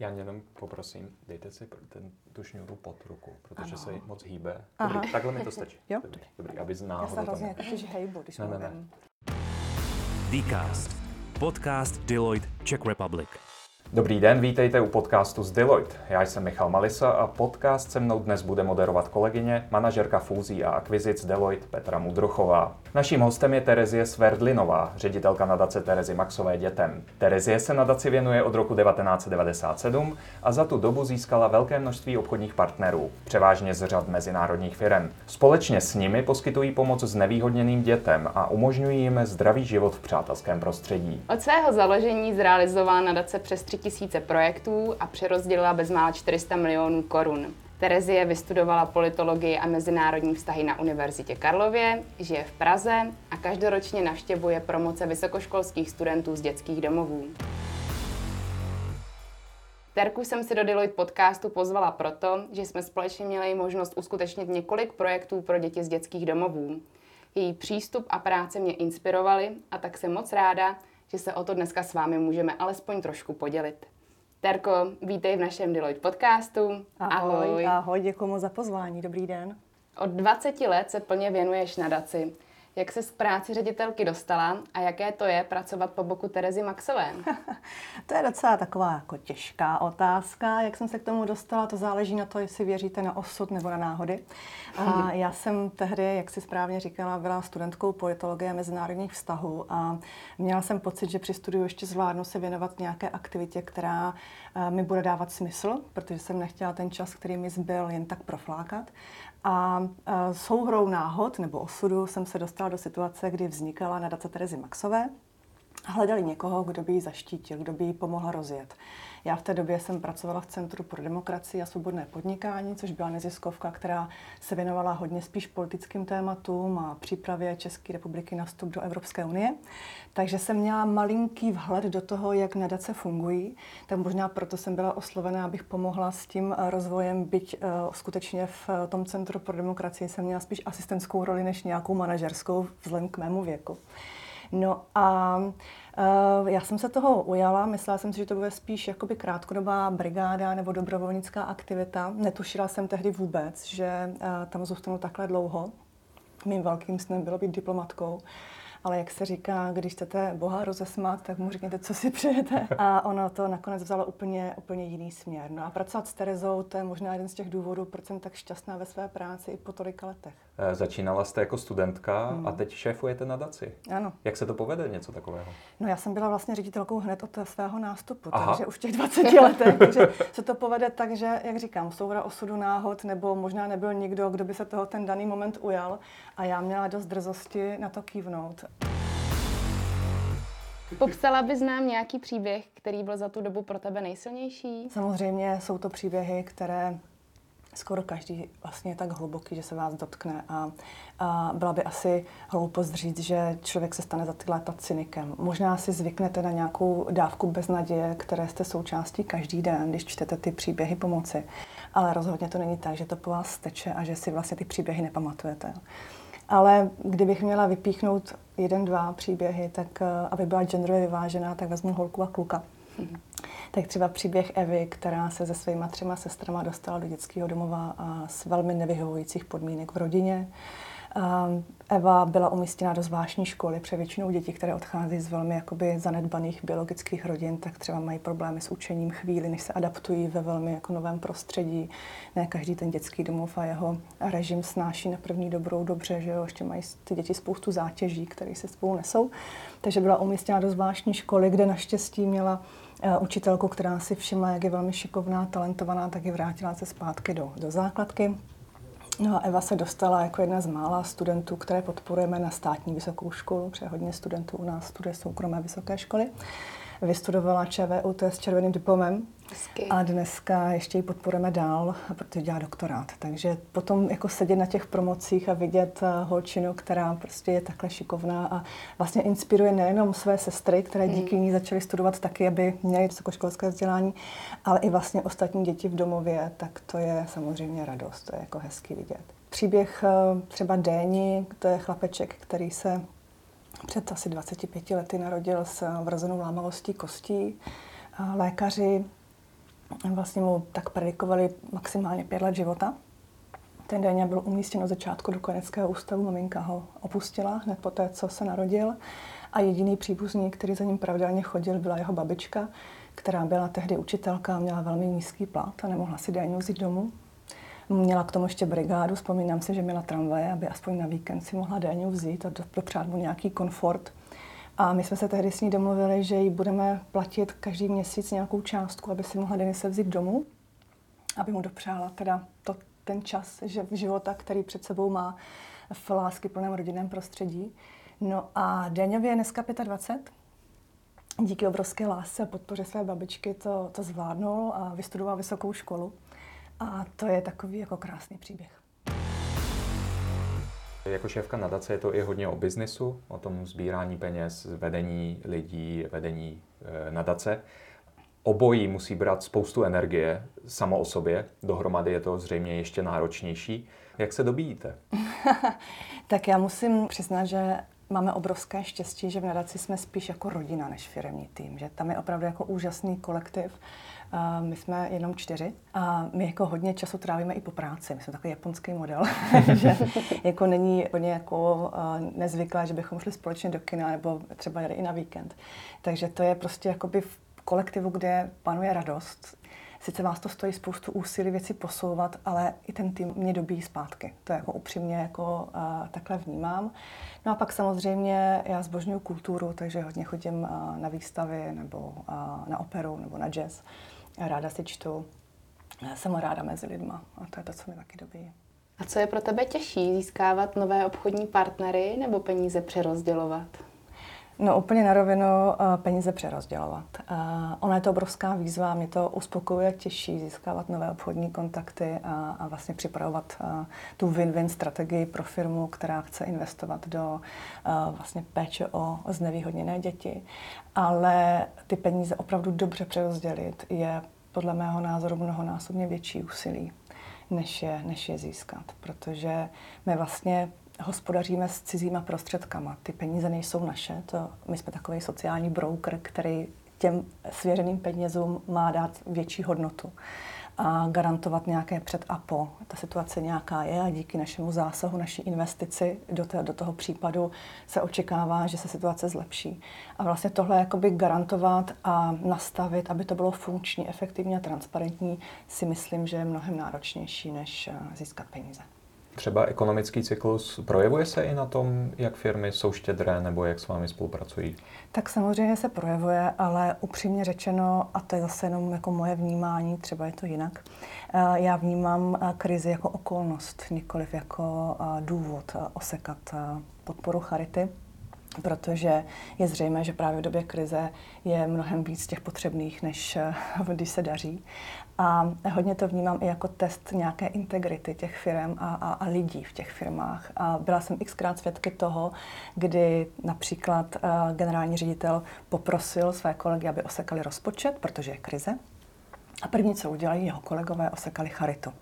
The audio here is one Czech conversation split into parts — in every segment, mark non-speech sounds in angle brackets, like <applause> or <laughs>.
Já jenom poprosím, dejte si ten, tu šňůru pod ruku, protože ano. se moc hýbe. Aha. Dobrý, takhle mi to stačí. Jo? Dobrý, dobrý aby náhodou Já se hrozně jakože hejbu, když ne, ne, ne. Dcast. Podcast Deloitte Czech Republic. Dobrý den, vítejte u podcastu z Deloitte. Já jsem Michal Malisa a podcast se mnou dnes bude moderovat kolegyně, manažerka fúzí a akvizic Deloitte Petra Mudrochová. Naším hostem je Terezie Sverdlinová, ředitelka nadace Terezy Maxové dětem. Terezie se nadaci věnuje od roku 1997 a za tu dobu získala velké množství obchodních partnerů, převážně z řad mezinárodních firm. Společně s nimi poskytují pomoc znevýhodněným dětem a umožňují jim zdravý život v přátelském prostředí. Od svého založení zrealizovala nadace přes 3000 projektů a přerozdělila bezmála 400 milionů korun. Terezie vystudovala politologii a mezinárodní vztahy na Univerzitě Karlově, žije v Praze a každoročně navštěvuje promoce vysokoškolských studentů z dětských domovů. Terku jsem si do Deloitte podcastu pozvala proto, že jsme společně měli možnost uskutečnit několik projektů pro děti z dětských domovů. Její přístup a práce mě inspirovaly a tak jsem moc ráda, že se o to dneska s vámi můžeme alespoň trošku podělit. Terko, vítej v našem Deloitte podcastu. Ahoj, ahoj, ahoj děkuji moc za pozvání, dobrý den. Od 20 let se plně věnuješ nadaci. Jak se z práci ředitelky dostala a jaké to je pracovat po boku Terezy Maxové? <laughs> to je docela taková jako těžká otázka. Jak jsem se k tomu dostala, to záleží na to, jestli věříte na osud nebo na náhody. A <laughs> já jsem tehdy, jak si správně říkala, byla studentkou politologie a mezinárodních vztahů a měla jsem pocit, že při studiu ještě zvládnu se věnovat nějaké aktivitě, která eh, mi bude dávat smysl, protože jsem nechtěla ten čas, který mi zbyl, jen tak proflákat. A souhrou náhod nebo osudu jsem se dostala do situace, kdy vznikala nadace Terezy Maxové. Hledali někoho, kdo by ji zaštítil, kdo by ji pomohl rozjet. Já v té době jsem pracovala v Centru pro demokracii a svobodné podnikání, což byla neziskovka, která se věnovala hodně spíš politickým tématům a přípravě České republiky na vstup do Evropské unie. Takže jsem měla malinký vhled do toho, jak nadace fungují. Tak možná proto jsem byla oslovená, abych pomohla s tím rozvojem, byť uh, skutečně v tom Centru pro demokracii jsem měla spíš asistentskou roli než nějakou manažerskou vzhledem k mému věku. No a uh, já jsem se toho ujala, myslela jsem si, že to bude spíš jakoby krátkodobá brigáda nebo dobrovolnická aktivita. Netušila jsem tehdy vůbec, že uh, tam zůstanu takhle dlouho. Mým velkým snem bylo být diplomatkou ale jak se říká, když chcete Boha rozesmát, tak mu řekněte, co si přejete. A ono to nakonec vzalo úplně, úplně jiný směr. No a pracovat s Terezou, to je možná jeden z těch důvodů, proč jsem tak šťastná ve své práci i po tolika letech. Eh, začínala jste jako studentka hmm. a teď šéfujete nadaci. Ano. Jak se to povede, něco takového? No já jsem byla vlastně ředitelkou hned od svého nástupu, Aha. takže už v těch 20 letech, takže se to povede tak, že, jak říkám, souhra osudu náhod, nebo možná nebyl nikdo, kdo by se toho ten daný moment ujal a já měla dost drzosti na to kývnout. Popsala bys nám nějaký příběh, který byl za tu dobu pro tebe nejsilnější? Samozřejmě jsou to příběhy, které skoro každý vlastně je tak hluboký, že se vás dotkne a, a byla by asi hloupost říct, že člověk se stane za ty léta cynikem. Možná si zvyknete na nějakou dávku beznaděje, které jste součástí každý den, když čtete ty příběhy pomoci. Ale rozhodně to není tak, že to po vás teče a že si vlastně ty příběhy nepamatujete. Ale kdybych měla vypíchnout jeden, dva příběhy, tak eh, aby byla genderově vyvážená, tak vezmu holku a kluka. Mm-hmm. Tak třeba příběh Evy, která se se svýma třema sestrama dostala do dětského domova a s velmi nevyhovujících podmínek v rodině. Eva byla umístěna do zvláštní školy, protože většinou děti, které odchází z velmi jakoby zanedbaných biologických rodin, tak třeba mají problémy s učením chvíli, než se adaptují ve velmi jako novém prostředí. Ne každý ten dětský domov a jeho režim snáší na první dobrou dobře, že jo, ještě mají ty děti spoustu zátěží, které se spolu nesou. Takže byla umístěna do zvláštní školy, kde naštěstí měla učitelku, která si všimla, jak je velmi šikovná, talentovaná, tak ji vrátila se zpátky do, do základky No a Eva se dostala jako jedna z mála studentů, které podporujeme na státní vysokou školu, protože hodně studentů u nás studuje soukromé vysoké školy. Vystudovala ČVUT s červeným diplomem Hezky. a dneska ještě ji podporujeme dál, protože dělá doktorát. Takže potom jako sedět na těch promocích a vidět eh, holčinu, která prostě je takhle šikovná a vlastně inspiruje nejenom své sestry, které mhm. díky ní začaly studovat taky, aby měly vysokoškolské vzdělání, ale i vlastně ostatní děti v domově, tak to je samozřejmě radost, to je jako hezky vidět. Příběh eh, třeba Déni, to je chlapeček, který se před asi 25 lety narodil s vrozenou lámavostí kostí. Lékaři vlastně mu tak predikovali maximálně pět let života. Ten Daně byl umístěn od začátku do kojeneckého ústavu, maminka ho opustila hned po té, co se narodil. A jediný příbuzný, který za ním pravidelně chodil, byla jeho babička, která byla tehdy učitelka měla velmi nízký plat a nemohla si Daňu vzít domů. Měla k tomu ještě brigádu, vzpomínám si, že měla tramvaje, aby aspoň na víkend si mohla Daňu vzít a dopřát mu nějaký komfort. A my jsme se tehdy s ní domluvili, že jí budeme platit každý měsíc nějakou částku, aby si mohla Denise vzít domů, aby mu dopřála teda to, ten čas že v života, který před sebou má v lásky plném rodinném prostředí. No a Deňově je dneska 25. Díky obrovské lásce a podpoře své babičky to, to zvládnul a vystudoval vysokou školu. A to je takový jako krásný příběh. Jako šéfka nadace je to i hodně o biznisu, o tom sbírání peněz, vedení lidí, vedení e, nadace. Obojí musí brát spoustu energie samo o sobě, dohromady je to zřejmě ještě náročnější. Jak se dobíjíte? <laughs> tak já musím přiznat, že máme obrovské štěstí, že v nadaci jsme spíš jako rodina než firmní tým, že tam je opravdu jako úžasný kolektiv my jsme jenom čtyři a my jako hodně času trávíme i po práci. My jsme takový japonský model, <laughs> že jako není hodně jako nezvyklé, že bychom šli společně do kina nebo třeba jeli i na víkend. Takže to je prostě jakoby v kolektivu, kde panuje radost. Sice vás to stojí spoustu úsilí věci posouvat, ale i ten tým mě dobíjí zpátky. To jako upřímně jako uh, takhle vnímám. No a pak samozřejmě já zbožňuju kulturu, takže hodně chodím uh, na výstavy nebo uh, na operu nebo na jazz. Ráda si čtu. Jsem ráda mezi lidma a to je to, co mi taky dobí. A co je pro tebe těžší, získávat nové obchodní partnery nebo peníze přerozdělovat? No úplně na rovinu uh, peníze přerozdělovat. Uh, ona je to obrovská výzva, mě to uspokojuje, těší získávat nové obchodní kontakty a, a vlastně připravovat uh, tu win-win strategii pro firmu, která chce investovat do vlastně péče o znevýhodněné děti. Ale ty peníze opravdu dobře přerozdělit je podle mého názoru mnohonásobně větší úsilí, než je, než je získat. Protože my vlastně hospodaříme s cizíma prostředkama. Ty peníze nejsou naše, to, my jsme takový sociální broker, který těm svěřeným penězům má dát větší hodnotu a garantovat nějaké před a po. Ta situace nějaká je a díky našemu zásahu, naší investici do, té, do toho případu se očekává, že se situace zlepší. A vlastně tohle jakoby garantovat a nastavit, aby to bylo funkční, efektivní a transparentní, si myslím, že je mnohem náročnější, než eh, získat peníze třeba ekonomický cyklus projevuje se i na tom, jak firmy jsou štědré nebo jak s vámi spolupracují? Tak samozřejmě se projevuje, ale upřímně řečeno, a to je zase jenom jako moje vnímání, třeba je to jinak, eh, já vnímám eh, krizi jako okolnost, nikoliv jako eh, důvod osekat podporu charity protože je zřejmé, že právě v době krize je mnohem víc těch potřebných, než když se daří. A hodně to vnímám i jako test nějaké integrity těch firm a, a, a lidí v těch firmách. A byla jsem xkrát svědky toho, kdy například uh, generální ředitel poprosil své kolegy, aby osekali rozpočet, protože je krize. A první, co udělali, jeho kolegové osekali charitu.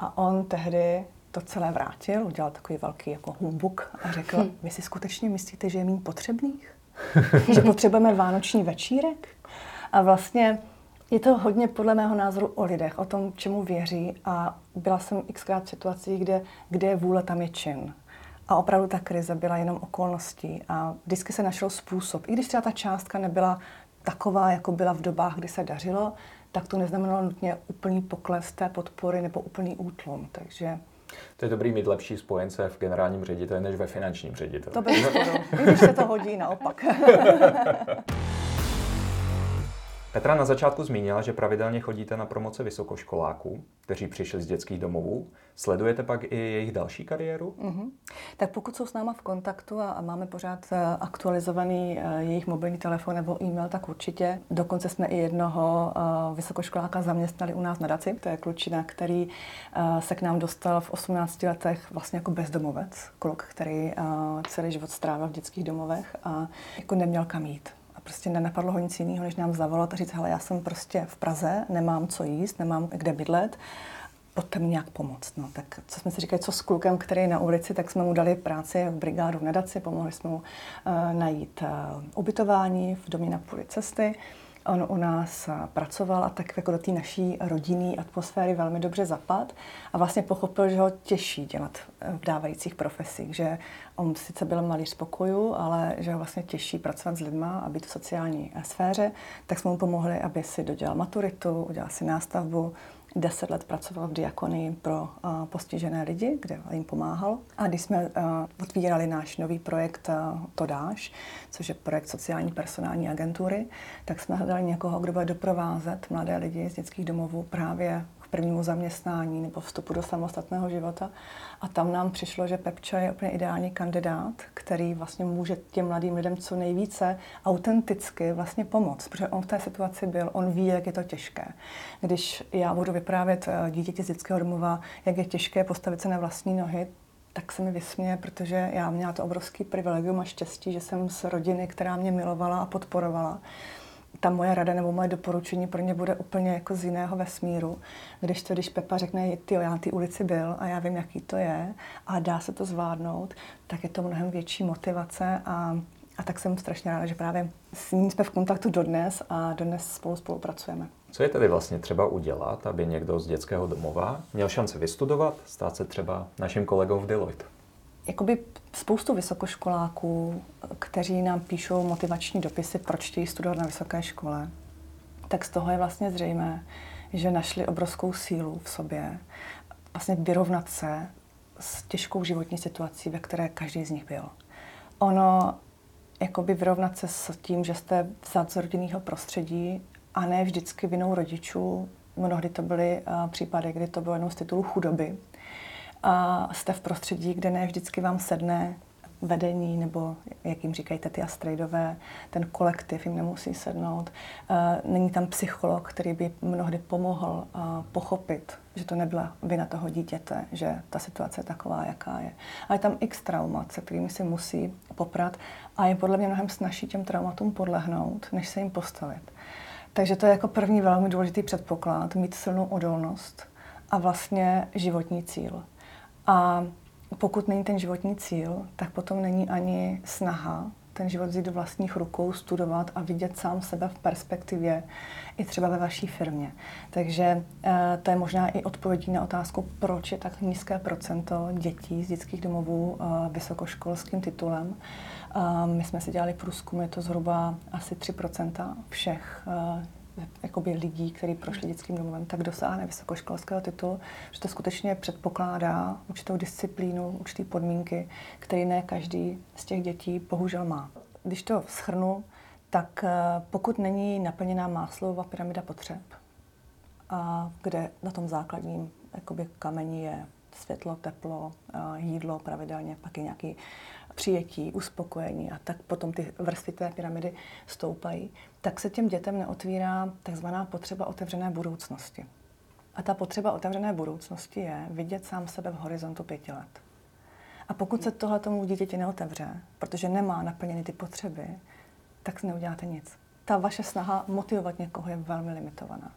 A on tehdy to celé vrátil, udělal takový velký jako humbuk a řekl, hm. vy si skutečně myslíte, že je méně potřebných? že potřebujeme vánoční večírek? A vlastně je to hodně podle mého názoru o lidech, o tom, čemu věří a byla jsem xkrát v situacích, kde, kde je vůle, tam je čin. A opravdu ta krize byla jenom okolností a vždycky se našel způsob. I když třeba ta částka nebyla taková, jako byla v dobách, kdy se dařilo, tak to neznamenalo nutně úplný pokles té podpory nebo úplný útlum. Takže to je dobrý mít lepší spojence v generálním řediteli než ve finančním řediteli. To bez <laughs> když se to hodí naopak. <laughs> Petra na začátku zmínila, že pravidelně chodíte na promoce vysokoškoláků, kteří přišli z dětských domovů. Sledujete pak i jejich další kariéru? Mm-hmm. Tak pokud jsou s náma v kontaktu a, máme pořád eh, aktualizovaný uh, jejich mobilní telefon nebo e-mail, tak určitě. Dokonce jsme i jednoho uh, vysokoškoláka zaměstnali u nás na DACI. To je klučina, který se k nám dostal v 18 letech vlastně jako bezdomovec. Kluk, který celý život strávil v dětských domovech a jako neměl kam jít prostě nenapadlo ho nic jiného, než nám zavolat a říct, hele, já jsem prostě v Praze, nemám co jíst, nemám kde bydlet, pojďte mi nějak pomoct. No, tak co jsme si říkali, co s klukem, který je na ulici, tak jsme mu dali práci v brigádu v Nadaci, pomohli jsme mu uh, najít uh, ubytování v domě na půli cesty On u nás pracoval a tak jako do té naší rodinné atmosféry velmi dobře zapad a vlastně pochopil, že ho těší dělat v dávajících profesích, že on sice byl malý spokoju, ale že ho vlastně těší pracovat s lidma a být v sociální sféře, tak jsme mu pomohli, aby si dodělal maturitu, udělal si nástavbu, deset let pracoval v diakonii pro uh, postižené lidi, kde jim pomáhal. A když jsme uh, otvírali náš nový projekt uh, To dáš, což je projekt sociální personální agentury, tak jsme hledali někoho, kdo bude doprovázet mladé lidi z dětských domovů právě prvnímu zaměstnání nebo vstupu do samostatného života. A tam nám přišlo, že Pepča je úplně ideální kandidát, který vlastně může těm mladým lidem co nejvíce autenticky vlastně pomoct, protože on v té situaci byl, on ví, jak je to těžké. Když já budu vyprávět eh, dítěti z dětského domova, jak je těžké postavit se na vlastní nohy, tak se mi vysměje, protože já měla to obrovský privilegium a štěstí, že jsem z rodiny, která mě milovala a podporovala ta moje rada nebo moje doporučení pro ně bude úplně jako z jiného vesmíru. Když to, když Pepa řekne, ty já na té ulici byl a já vím, jaký to je a dá se to zvládnout, tak je to mnohem větší motivace a, a tak jsem strašně ráda, že právě s ním jsme v kontaktu dodnes a dodnes spolu spolupracujeme. Co je tedy vlastně třeba udělat, aby někdo z dětského domova měl šanci vystudovat, stát se třeba naším kolegou v Deloitte? Jakoby spoustu vysokoškoláků, kteří nám píšou motivační dopisy, proč chtějí studovat na vysoké škole, tak z toho je vlastně zřejmé, že našli obrovskou sílu v sobě vlastně vyrovnat se s těžkou životní situací, ve které každý z nich byl. Ono, jakoby vyrovnat se s tím, že jste vzat z rodinného prostředí a ne vždycky vinou rodičů. Mnohdy to byly uh, případy, kdy to bylo jenom z titulu chudoby, a jste v prostředí, kde ne vždycky vám sedne vedení, nebo jak jim říkají ty astrejdové, ten kolektiv jim nemusí sednout. Není tam psycholog, který by mnohdy pomohl pochopit, že to nebyla vina toho dítěte, že ta situace je taková, jaká je. A je tam x traumat, se kterými si musí poprat a je podle mě mnohem snažší těm traumatům podlehnout, než se jim postavit. Takže to je jako první velmi důležitý předpoklad, mít silnou odolnost a vlastně životní cíl. A pokud není ten životní cíl, tak potom není ani snaha ten život vzít do vlastních rukou, studovat a vidět sám sebe v perspektivě i třeba ve vaší firmě. Takže eh, to je možná i odpovědí na otázku, proč je tak nízké procento dětí z dětských domovů eh, vysokoškolským titulem. Eh, my jsme si dělali průzkum, je to zhruba asi 3% všech jakoby lidí, kteří prošli dětským domovem, tak dosáhne vysokoškolského titulu, že to skutečně předpokládá určitou disciplínu, určité podmínky, které ne každý z těch dětí bohužel má. Když to schrnu, tak eh, pokud není naplněná Máslova pyramida potřeb, a kde na tom základním jakoby, kameni je světlo, teplo, jídlo pravidelně, pak je nějaký přijetí, uspokojení a tak potom ty vrstvy té pyramidy stoupají, tak se těm dětem neotvírá takzvaná potřeba otevřené budoucnosti. A ta potřeba otevřené budoucnosti je vidět sám sebe v horizontu pěti let. A pokud se tohle tomu dítěti neotevře, protože nemá naplněny ty potřeby, tak neuděláte nic. Ta vaše snaha motivovat někoho je velmi limitovaná.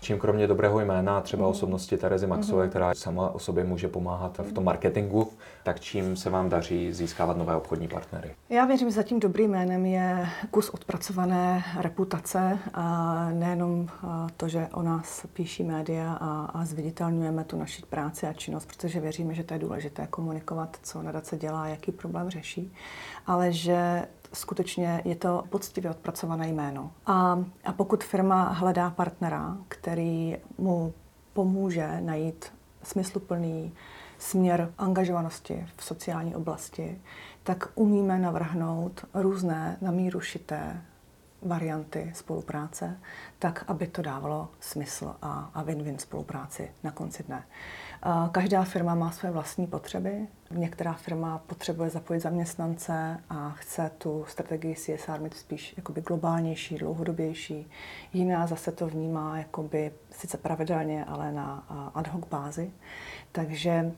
Čím kromě dobrého jména, třeba mm. osobnosti Terezy Maxové, mm. která sama o sobě může pomáhat v tom marketingu, tak čím se vám daří získávat nové obchodní partnery? Já věřím, že za tím dobrým jménem je kus odpracované reputace a nejenom to, že o nás píší média a, a zviditelňujeme tu naši práci a činnost, protože věříme, že to je důležité komunikovat, co nadace dělá, jaký problém řeší, ale že skutečně je to poctivě odpracované jméno. A, a pokud firma hledá partnera, který mu pomůže najít smysluplný směr angažovanosti v sociální oblasti, tak umíme navrhnout různé na míru šité varianty spolupráce, tak aby to dávalo smysl a, a win-win spolupráci na konci dne. Každá firma má své vlastní potřeby. Některá firma potřebuje zapojit zaměstnance a chce tu strategii CSR mít spíš jakoby globálnější, dlouhodobější. Jiná zase to vnímá jakoby sice pravidelně, ale na ad hoc bázi. Takže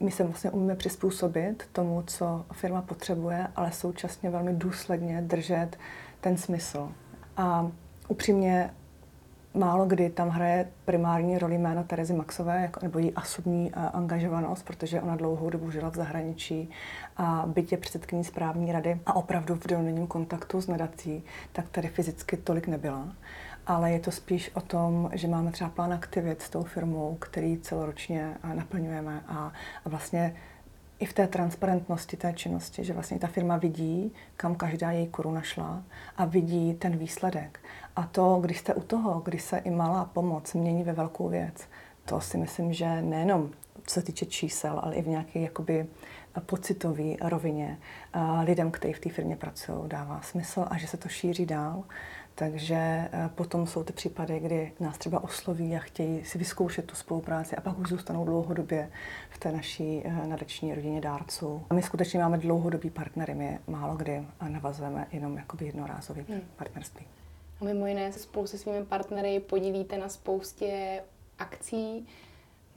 my se vlastně umíme přizpůsobit tomu, co firma potřebuje, ale současně velmi důsledně držet ten smysl. A upřímně málo kdy tam hraje primární roli jméno Terezy Maxové, jako, nebo její osobní uh, angažovanost, protože ona dlouhou dobu žila v zahraničí a je předsedkyní správní rady a opravdu v denním kontaktu s nadací, tak tady fyzicky tolik nebyla. Ale je to spíš o tom, že máme třeba plán aktivit s tou firmou, který celoročně naplňujeme a, a vlastně i v té transparentnosti té činnosti, že vlastně ta firma vidí, kam každá její koruna šla a vidí ten výsledek. A to, když jste u toho, když se i malá pomoc mění ve velkou věc, to si myslím, že nejenom co se týče čísel, ale i v nějaké jakoby pocitové rovině lidem, kteří v té firmě pracují, dává smysl a že se to šíří dál. Takže eh, potom jsou ty případy, kdy nás třeba osloví a chtějí si vyzkoušet tu spolupráci a pak už zůstanou dlouhodobě v té naší eh, nadační rodině dárců. A my skutečně máme dlouhodobý partnery, my málo kdy navazujeme jenom jakoby jednorázový hmm. partnerství. A mimo jiné se spolu se svými partnery podílíte na spoustě akcí,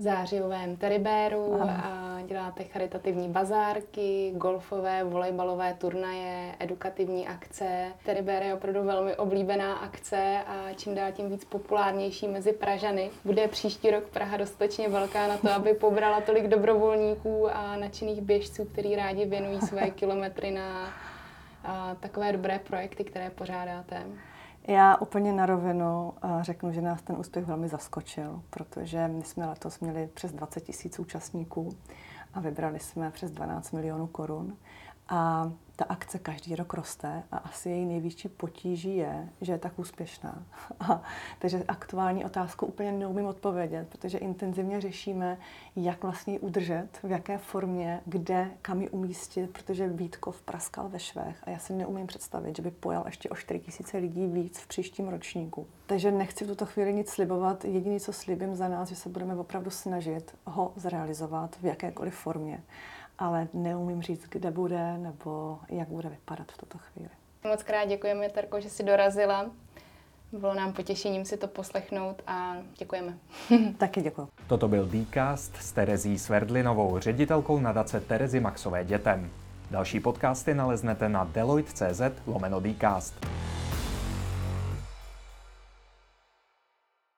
zářijovém teribéru a děláte charitativní bazárky, golfové, volejbalové turnaje, edukativní akce. Teribér je opravdu velmi oblíbená akce a čím dál tím víc populárnější mezi Pražany. Bude příští rok Praha dostatečně velká na to, <laughs> aby pobrala tolik dobrovolníků a nadšených běžců, kteří rádi věnují své <laughs> kilometry na takové dobré projekty, které pořádáte. Já úplně na rovinu eh, řeknu, že nás ten úspěch velmi zaskočil, protože my jsme letos měli přes 20 tisíc účastníků a vybrali jsme přes 12 milionů korun. A ta akce každý rok roste a asi její největší potíží je, že je tak úspěšná. <laughs> Takže aktuální otázku úplně neumím odpovědět, protože intenzivně řešíme, jak vlastně ji udržet, v jaké formě, kde, kam ji umístit, protože Vítkov praskal ve švech a já si neumím představit, že by pojal ještě o 4 000 lidí víc v příštím ročníku. Takže nechci v tuto chvíli nic slibovat. Jediné, co slibím za nás, že se budeme opravdu snažit ho zrealizovat v jakékoliv formě ale neumím říct, kde bude nebo jak bude vypadat v tuto chvíli. Moc krát děkujeme, Terko, že jsi dorazila. Bylo nám potěšením si to poslechnout a děkujeme. <laughs> Taky děkuji. Toto byl Dcast s Terezí Sverdlinovou, ředitelkou nadace Terezy Maxové dětem. Další podcasty naleznete na deloitte.cz lomeno Dcast.